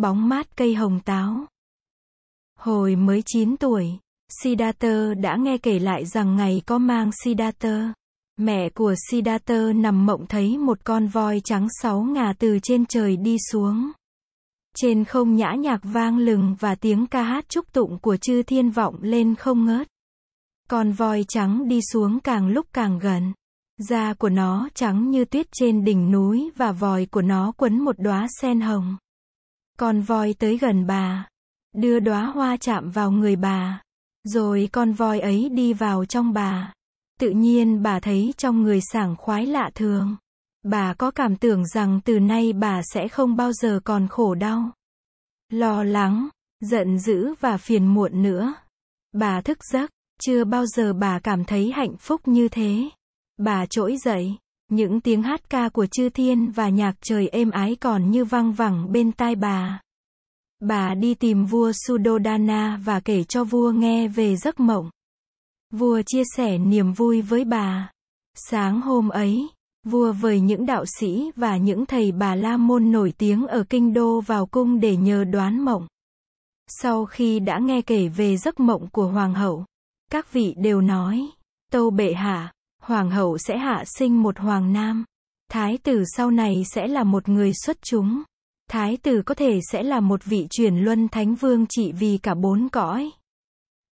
bóng mát cây hồng táo. Hồi mới 9 tuổi, Siddhartha đã nghe kể lại rằng ngày có mang Siddhartha. Mẹ của Siddhartha nằm mộng thấy một con voi trắng sáu ngà từ trên trời đi xuống. Trên không nhã nhạc vang lừng và tiếng ca hát chúc tụng của chư thiên vọng lên không ngớt. Con voi trắng đi xuống càng lúc càng gần. Da của nó trắng như tuyết trên đỉnh núi và vòi của nó quấn một đóa sen hồng. Con voi tới gần bà, đưa đóa hoa chạm vào người bà, rồi con voi ấy đi vào trong bà. Tự nhiên bà thấy trong người sảng khoái lạ thường. Bà có cảm tưởng rằng từ nay bà sẽ không bao giờ còn khổ đau, lo lắng, giận dữ và phiền muộn nữa. Bà thức giấc, chưa bao giờ bà cảm thấy hạnh phúc như thế. Bà trỗi dậy, những tiếng hát ca của chư thiên và nhạc trời êm ái còn như vang vẳng bên tai bà. Bà đi tìm vua Sudodana và kể cho vua nghe về giấc mộng. Vua chia sẻ niềm vui với bà. Sáng hôm ấy, vua với những đạo sĩ và những thầy bà la môn nổi tiếng ở kinh đô vào cung để nhờ đoán mộng. Sau khi đã nghe kể về giấc mộng của hoàng hậu, các vị đều nói, tâu bệ hạ, hoàng hậu sẽ hạ sinh một hoàng nam. Thái tử sau này sẽ là một người xuất chúng. Thái tử có thể sẽ là một vị truyền luân thánh vương trị vì cả bốn cõi.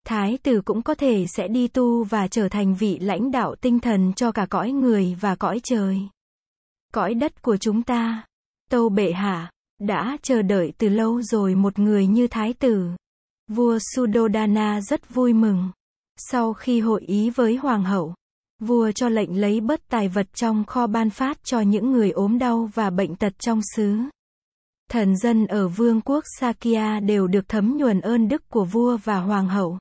Thái tử cũng có thể sẽ đi tu và trở thành vị lãnh đạo tinh thần cho cả cõi người và cõi trời. Cõi đất của chúng ta, Tâu Bệ Hạ, đã chờ đợi từ lâu rồi một người như Thái tử. Vua Sudodana rất vui mừng. Sau khi hội ý với Hoàng hậu, vua cho lệnh lấy bớt tài vật trong kho ban phát cho những người ốm đau và bệnh tật trong xứ. Thần dân ở vương quốc Sakya đều được thấm nhuần ơn đức của vua và hoàng hậu.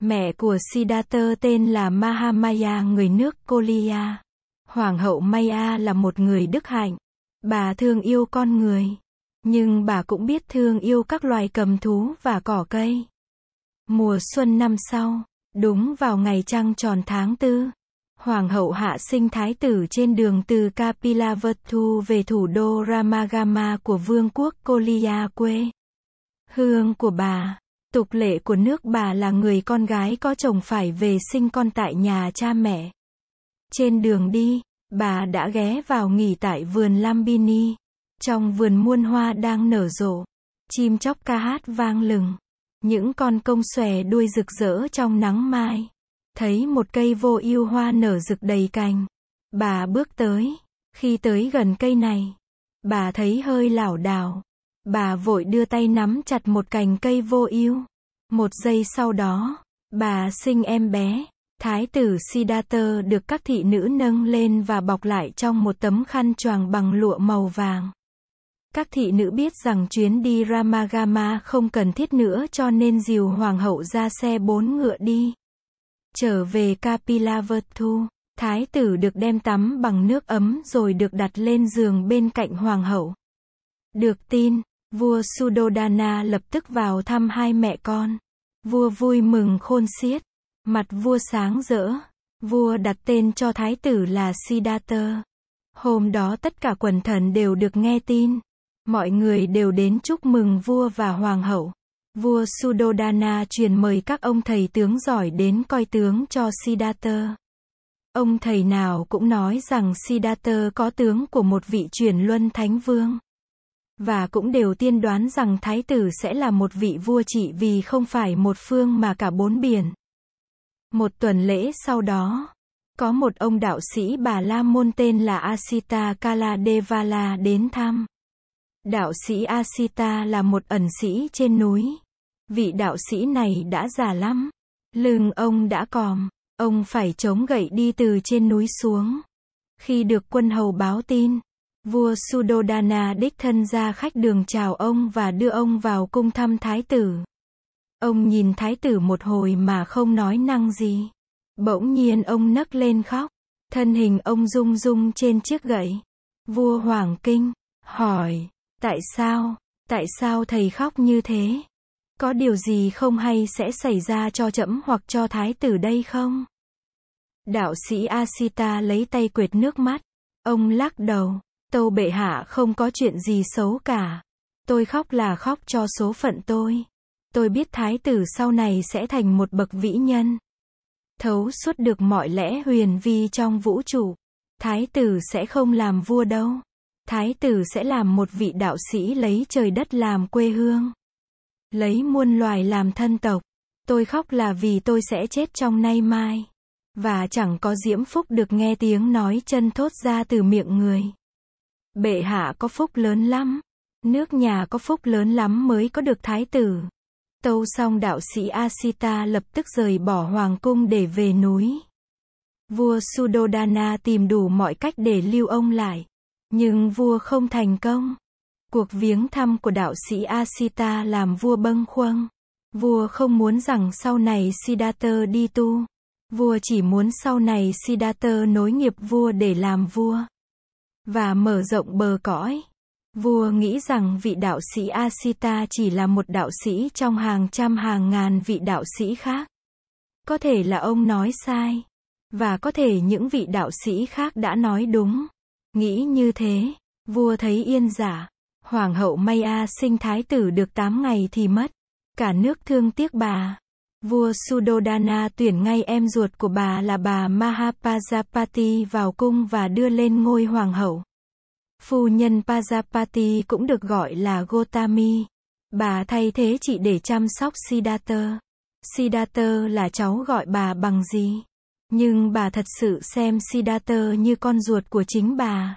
Mẹ của Siddhartha tên là Mahamaya người nước Koliya. Hoàng hậu Maya là một người đức hạnh. Bà thương yêu con người. Nhưng bà cũng biết thương yêu các loài cầm thú và cỏ cây. Mùa xuân năm sau, đúng vào ngày trăng tròn tháng tư, Hoàng hậu hạ sinh thái tử trên đường từ Kapilavatthu về thủ đô Ramagama của vương quốc Koliya quê. Hương của bà, tục lệ của nước bà là người con gái có chồng phải về sinh con tại nhà cha mẹ. Trên đường đi, bà đã ghé vào nghỉ tại vườn Lambini. Trong vườn muôn hoa đang nở rộ, chim chóc ca hát vang lừng. Những con công xòe đuôi rực rỡ trong nắng mai thấy một cây vô ưu hoa nở rực đầy cành. Bà bước tới. Khi tới gần cây này, bà thấy hơi lảo đảo. Bà vội đưa tay nắm chặt một cành cây vô ưu Một giây sau đó, bà sinh em bé. Thái tử Siddhartha được các thị nữ nâng lên và bọc lại trong một tấm khăn choàng bằng lụa màu vàng. Các thị nữ biết rằng chuyến đi Ramagama không cần thiết nữa cho nên dìu hoàng hậu ra xe bốn ngựa đi. Trở về Kapilavatthu, thái tử được đem tắm bằng nước ấm rồi được đặt lên giường bên cạnh hoàng hậu. Được tin, vua Sudodana lập tức vào thăm hai mẹ con. Vua vui mừng khôn xiết, mặt vua sáng rỡ. Vua đặt tên cho thái tử là Siddhartha. Hôm đó tất cả quần thần đều được nghe tin. Mọi người đều đến chúc mừng vua và hoàng hậu. Vua Sudodana truyền mời các ông thầy tướng giỏi đến coi tướng cho Siddhartha. Ông thầy nào cũng nói rằng Siddhartha có tướng của một vị truyền luân thánh vương. Và cũng đều tiên đoán rằng thái tử sẽ là một vị vua trị vì không phải một phương mà cả bốn biển. Một tuần lễ sau đó, có một ông đạo sĩ Bà La Môn tên là Asita Kaladevala đến thăm. Đạo sĩ Asita là một ẩn sĩ trên núi. Vị đạo sĩ này đã già lắm. Lưng ông đã còm. Ông phải chống gậy đi từ trên núi xuống. Khi được quân hầu báo tin, vua Sudodana đích thân ra khách đường chào ông và đưa ông vào cung thăm thái tử. Ông nhìn thái tử một hồi mà không nói năng gì. Bỗng nhiên ông nấc lên khóc. Thân hình ông rung rung trên chiếc gậy. Vua Hoàng Kinh, hỏi, tại sao, tại sao thầy khóc như thế? Có điều gì không hay sẽ xảy ra cho trẫm hoặc cho thái tử đây không? Đạo sĩ Asita lấy tay quệt nước mắt. Ông lắc đầu. Tâu bệ hạ không có chuyện gì xấu cả. Tôi khóc là khóc cho số phận tôi. Tôi biết thái tử sau này sẽ thành một bậc vĩ nhân. Thấu suốt được mọi lẽ huyền vi trong vũ trụ. Thái tử sẽ không làm vua đâu. Thái tử sẽ làm một vị đạo sĩ lấy trời đất làm quê hương. Lấy muôn loài làm thân tộc. Tôi khóc là vì tôi sẽ chết trong nay mai. Và chẳng có diễm phúc được nghe tiếng nói chân thốt ra từ miệng người. Bệ hạ có phúc lớn lắm. Nước nhà có phúc lớn lắm mới có được thái tử. Tâu xong đạo sĩ Asita lập tức rời bỏ hoàng cung để về núi. Vua Sudodana tìm đủ mọi cách để lưu ông lại. Nhưng vua không thành công. Cuộc viếng thăm của đạo sĩ Asita làm vua bâng khuâng. Vua không muốn rằng sau này Siddhartha đi tu. Vua chỉ muốn sau này Siddhartha nối nghiệp vua để làm vua. Và mở rộng bờ cõi. Vua nghĩ rằng vị đạo sĩ Asita chỉ là một đạo sĩ trong hàng trăm hàng ngàn vị đạo sĩ khác. Có thể là ông nói sai. Và có thể những vị đạo sĩ khác đã nói đúng. Nghĩ như thế, vua thấy yên giả. Hoàng hậu Maya sinh thái tử được 8 ngày thì mất. Cả nước thương tiếc bà. Vua Sudodana tuyển ngay em ruột của bà là bà Mahapajapati vào cung và đưa lên ngôi hoàng hậu. Phu nhân Pajapati cũng được gọi là Gotami. Bà thay thế chị để chăm sóc Siddhartha. Siddhartha là cháu gọi bà bằng gì? Nhưng bà thật sự xem Siddhartha như con ruột của chính bà.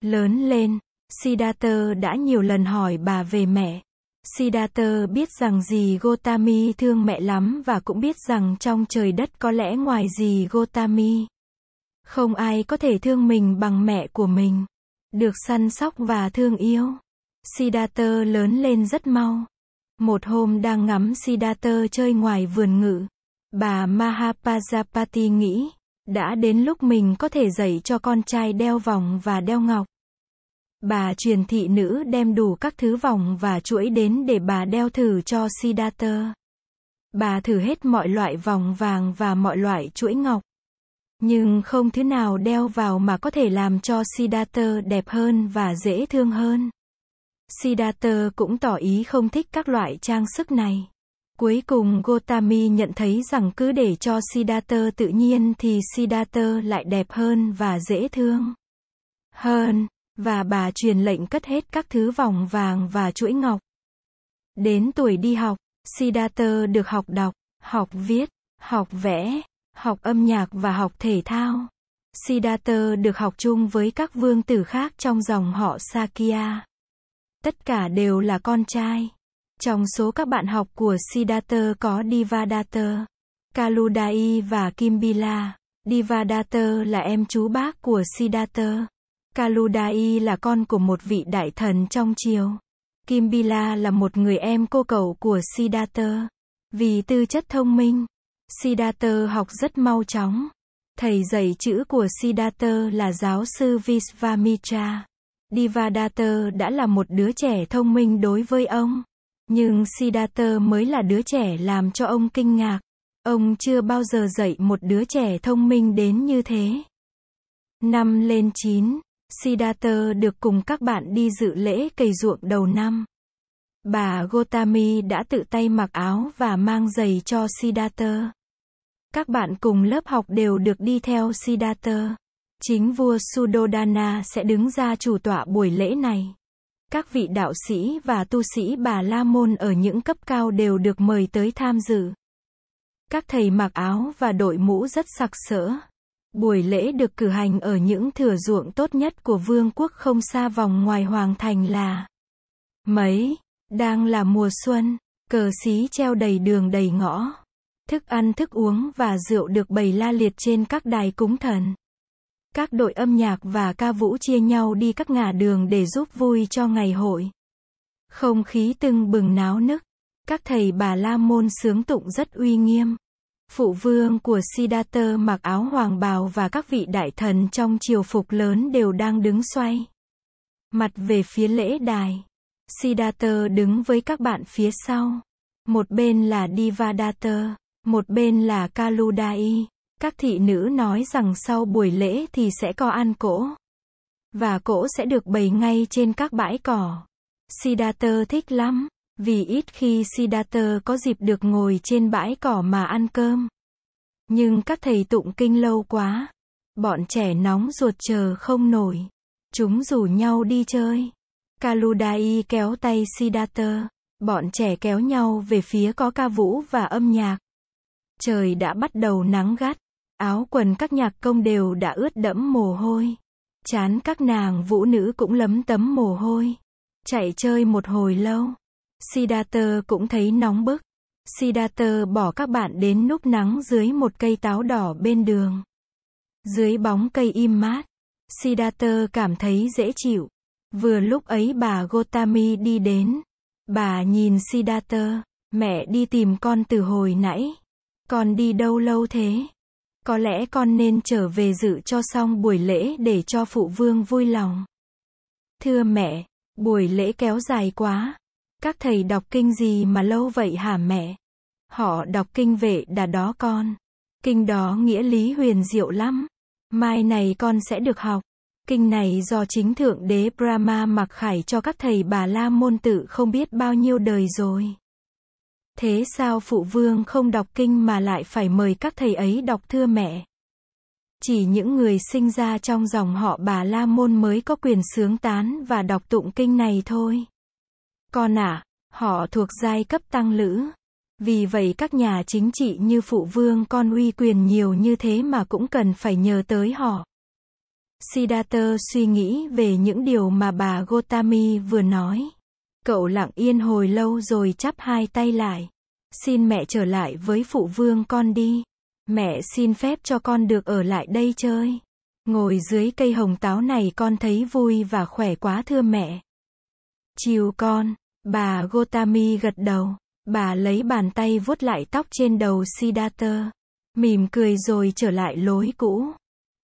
Lớn lên, Siddhartha đã nhiều lần hỏi bà về mẹ. Siddhartha biết rằng gì Gotami thương mẹ lắm và cũng biết rằng trong trời đất có lẽ ngoài gì Gotami. Không ai có thể thương mình bằng mẹ của mình. Được săn sóc và thương yêu. Siddhartha lớn lên rất mau. Một hôm đang ngắm Siddhartha chơi ngoài vườn ngự. Bà Mahapajapati nghĩ, đã đến lúc mình có thể dạy cho con trai đeo vòng và đeo ngọc. Bà truyền thị nữ đem đủ các thứ vòng và chuỗi đến để bà đeo thử cho Siddhartha. Bà thử hết mọi loại vòng vàng và mọi loại chuỗi ngọc. Nhưng không thứ nào đeo vào mà có thể làm cho Siddhartha đẹp hơn và dễ thương hơn. Siddhartha cũng tỏ ý không thích các loại trang sức này. Cuối cùng Gotami nhận thấy rằng cứ để cho Siddhartha tự nhiên thì Siddhartha lại đẹp hơn và dễ thương hơn. Và bà truyền lệnh cất hết các thứ vòng vàng và chuỗi ngọc. Đến tuổi đi học, Siddhartha được học đọc, học viết, học vẽ, học âm nhạc và học thể thao. Siddhartha được học chung với các vương tử khác trong dòng họ Sakya. Tất cả đều là con trai. Trong số các bạn học của Siddhartha có Divadatta, Kaludai và Kimbila. Divadatta là em chú bác của Siddhartha. Kaludai là con của một vị đại thần trong triều. Kimbila là một người em cô cậu của Siddhartha. Vì tư chất thông minh, Siddhartha học rất mau chóng. Thầy dạy chữ của Siddhartha là giáo sư Visvamitra. Divadatta đã là một đứa trẻ thông minh đối với ông. Nhưng Siddhartha mới là đứa trẻ làm cho ông kinh ngạc. Ông chưa bao giờ dạy một đứa trẻ thông minh đến như thế. Năm lên 9, Siddhartha được cùng các bạn đi dự lễ cày ruộng đầu năm. Bà Gotami đã tự tay mặc áo và mang giày cho Siddhartha. Các bạn cùng lớp học đều được đi theo Siddhartha. Chính vua Sudodana sẽ đứng ra chủ tọa buổi lễ này. Các vị đạo sĩ và tu sĩ Bà La Môn ở những cấp cao đều được mời tới tham dự. Các thầy mặc áo và đội mũ rất sặc sỡ. Buổi lễ được cử hành ở những thửa ruộng tốt nhất của vương quốc không xa vòng ngoài hoàng thành là mấy, đang là mùa xuân, cờ xí treo đầy đường đầy ngõ. Thức ăn thức uống và rượu được bày la liệt trên các đài cúng thần. Các đội âm nhạc và ca vũ chia nhau đi các ngả đường để giúp vui cho ngày hội. Không khí tưng bừng náo nức. Các thầy bà la môn sướng tụng rất uy nghiêm. Phụ vương của Siddhartha mặc áo hoàng bào và các vị đại thần trong triều phục lớn đều đang đứng xoay. Mặt về phía lễ đài. Siddhartha đứng với các bạn phía sau. Một bên là Divadatta, một bên là Kaludai. Các thị nữ nói rằng sau buổi lễ thì sẽ có ăn cỗ. Và cỗ sẽ được bày ngay trên các bãi cỏ. Siddhartha thích lắm, vì ít khi Siddhartha có dịp được ngồi trên bãi cỏ mà ăn cơm. Nhưng các thầy tụng kinh lâu quá. Bọn trẻ nóng ruột chờ không nổi. Chúng rủ nhau đi chơi. Kaludai kéo tay Siddhartha. Bọn trẻ kéo nhau về phía có ca vũ và âm nhạc. Trời đã bắt đầu nắng gắt. Áo quần các nhạc công đều đã ướt đẫm mồ hôi. Chán các nàng vũ nữ cũng lấm tấm mồ hôi. Chạy chơi một hồi lâu. Siddhartha cũng thấy nóng bức. Siddhartha bỏ các bạn đến núp nắng dưới một cây táo đỏ bên đường. Dưới bóng cây im mát, Siddhartha cảm thấy dễ chịu. Vừa lúc ấy bà Gotami đi đến. Bà nhìn Siddhartha, mẹ đi tìm con từ hồi nãy. Con đi đâu lâu thế? Có lẽ con nên trở về dự cho xong buổi lễ để cho phụ vương vui lòng. Thưa mẹ, buổi lễ kéo dài quá. Các thầy đọc kinh gì mà lâu vậy hả mẹ? Họ đọc kinh vệ đà đó con. Kinh đó nghĩa lý huyền diệu lắm. Mai này con sẽ được học. Kinh này do chính thượng đế Brahma mặc khải cho các thầy bà la môn tự không biết bao nhiêu đời rồi. Thế sao phụ vương không đọc kinh mà lại phải mời các thầy ấy đọc thưa mẹ? Chỉ những người sinh ra trong dòng họ bà la môn mới có quyền sướng tán và đọc tụng kinh này thôi. Con ạ, à, họ thuộc giai cấp tăng lữ. Vì vậy các nhà chính trị như phụ vương con uy quyền nhiều như thế mà cũng cần phải nhờ tới họ. Siddhartha suy nghĩ về những điều mà bà Gotami vừa nói. Cậu lặng yên hồi lâu rồi chắp hai tay lại. Xin mẹ trở lại với phụ vương con đi. Mẹ xin phép cho con được ở lại đây chơi. Ngồi dưới cây hồng táo này con thấy vui và khỏe quá thưa mẹ. Chiều con, bà Gotami gật đầu. Bà lấy bàn tay vuốt lại tóc trên đầu Siddhartha. Mỉm cười rồi trở lại lối cũ.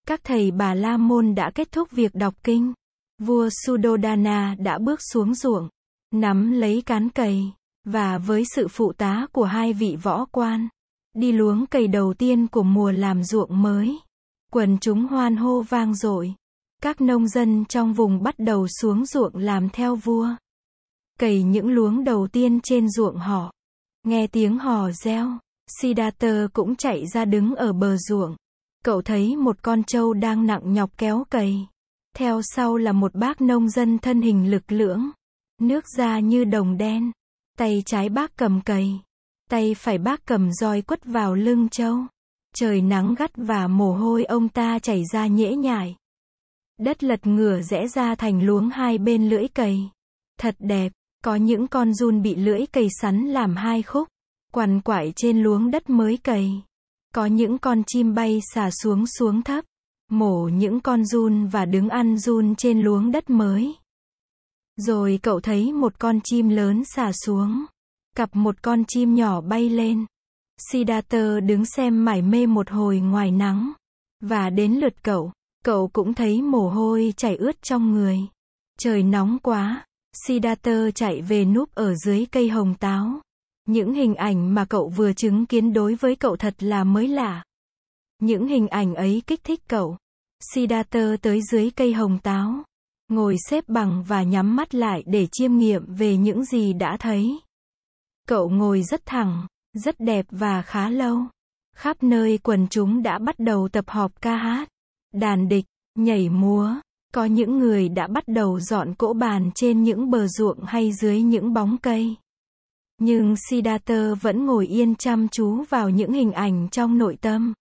Các thầy bà La Môn đã kết thúc việc đọc kinh. Vua Sudodana đã bước xuống ruộng, nắm lấy cán cày, và với sự phụ tá của hai vị võ quan, đi luống cày đầu tiên của mùa làm ruộng mới. Quần chúng hoan hô vang dội. Các nông dân trong vùng bắt đầu xuống ruộng làm theo vua. Cày những luống đầu tiên trên ruộng họ. Nghe tiếng hò reo, Siddhartha cũng chạy ra đứng ở bờ ruộng. Cậu thấy một con trâu đang nặng nhọc kéo cày. Theo sau là một bác nông dân thân hình lực lưỡng. Nước da như đồng đen. Tay trái bác cầm cày. Tay phải bác cầm roi quất vào lưng trâu. Trời nắng gắt và mồ hôi ông ta chảy ra nhễ nhại. Đất lật ngửa rẽ ra thành luống hai bên lưỡi cày. Thật đẹp, có những con run bị lưỡi cày sắn làm hai khúc. Quằn quại trên luống đất mới cày. Có những con chim bay xả xuống xuống thấp, mổ những con run và đứng ăn run trên luống đất mới. Rồi cậu thấy một con chim lớn xả xuống, cặp một con chim nhỏ bay lên. Siddhartha đứng xem mải mê một hồi ngoài nắng. Và đến lượt cậu, cậu cũng thấy mồ hôi chảy ướt trong người. Trời nóng quá, Siddhartha chạy về núp ở dưới cây hồng táo. Những hình ảnh mà cậu vừa chứng kiến đối với cậu thật là mới lạ. Những hình ảnh ấy kích thích cậu. Siddhartha tới dưới cây hồng táo. Ngồi xếp bằng và nhắm mắt lại để chiêm nghiệm về những gì đã thấy. Cậu ngồi rất thẳng, rất đẹp và khá lâu. Khắp nơi quần chúng đã bắt đầu tập họp ca hát, đàn địch, nhảy múa. Có những người đã bắt đầu dọn cỗ bàn trên những bờ ruộng hay dưới những bóng cây. Nhưng Siddhartha vẫn ngồi yên chăm chú vào những hình ảnh trong nội tâm.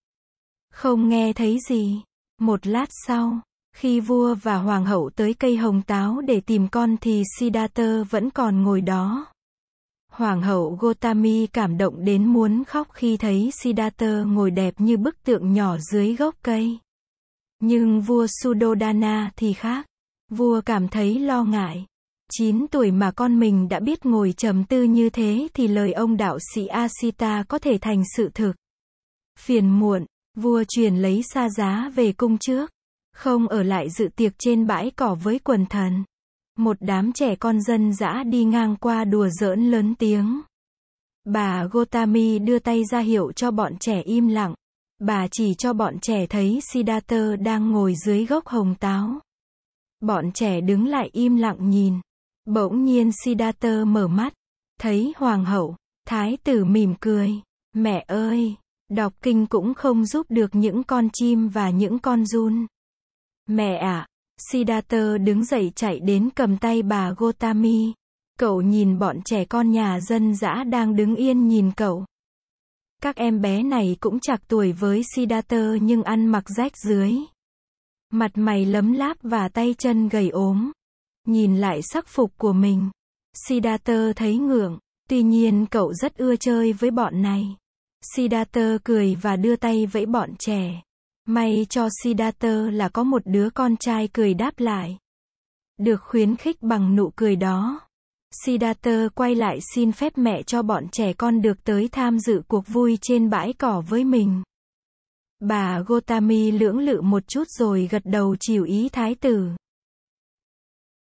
Không nghe thấy gì. Một lát sau, khi vua và hoàng hậu tới cây hồng táo để tìm con thì Siddhartha vẫn còn ngồi đó. Hoàng hậu Gotami cảm động đến muốn khóc khi thấy Siddhartha ngồi đẹp như bức tượng nhỏ dưới gốc cây. Nhưng vua Sudodana thì khác. Vua cảm thấy lo ngại. 9 tuổi mà con mình đã biết ngồi trầm tư như thế thì lời ông đạo sĩ Asita có thể thành sự thực. Phiền muộn, vua truyền lấy xa giá về cung trước. Không ở lại dự tiệc trên bãi cỏ với quần thần. Một đám trẻ con dân dã đi ngang qua đùa giỡn lớn tiếng. Bà Gotami đưa tay ra hiệu cho bọn trẻ im lặng. Bà chỉ cho bọn trẻ thấy Siddhartha đang ngồi dưới gốc hồng táo. Bọn trẻ đứng lại im lặng nhìn. Bỗng nhiên Siddhartha mở mắt, thấy hoàng hậu, thái tử mỉm cười. Mẹ ơi, đọc kinh cũng không giúp được những con chim và những con run. Mẹ ạ, à, Siddhartha đứng dậy chạy đến cầm tay bà Gotami. Cậu nhìn bọn trẻ con nhà dân dã đang đứng yên nhìn cậu. Các em bé này cũng chạc tuổi với Siddhartha nhưng ăn mặc rách dưới. Mặt mày lấm láp và tay chân gầy ốm. Nhìn lại sắc phục của mình. Siddhartha thấy ngượng, tuy nhiên cậu rất ưa chơi với bọn này. Siddhartha cười và đưa tay vẫy bọn trẻ. May cho Siddhartha là có một đứa con trai cười đáp lại. Được khuyến khích bằng nụ cười đó. Siddhartha quay lại xin phép mẹ cho bọn trẻ con được tới tham dự cuộc vui trên bãi cỏ với mình. Bà Gotami lưỡng lự một chút rồi gật đầu chiều ý thái tử.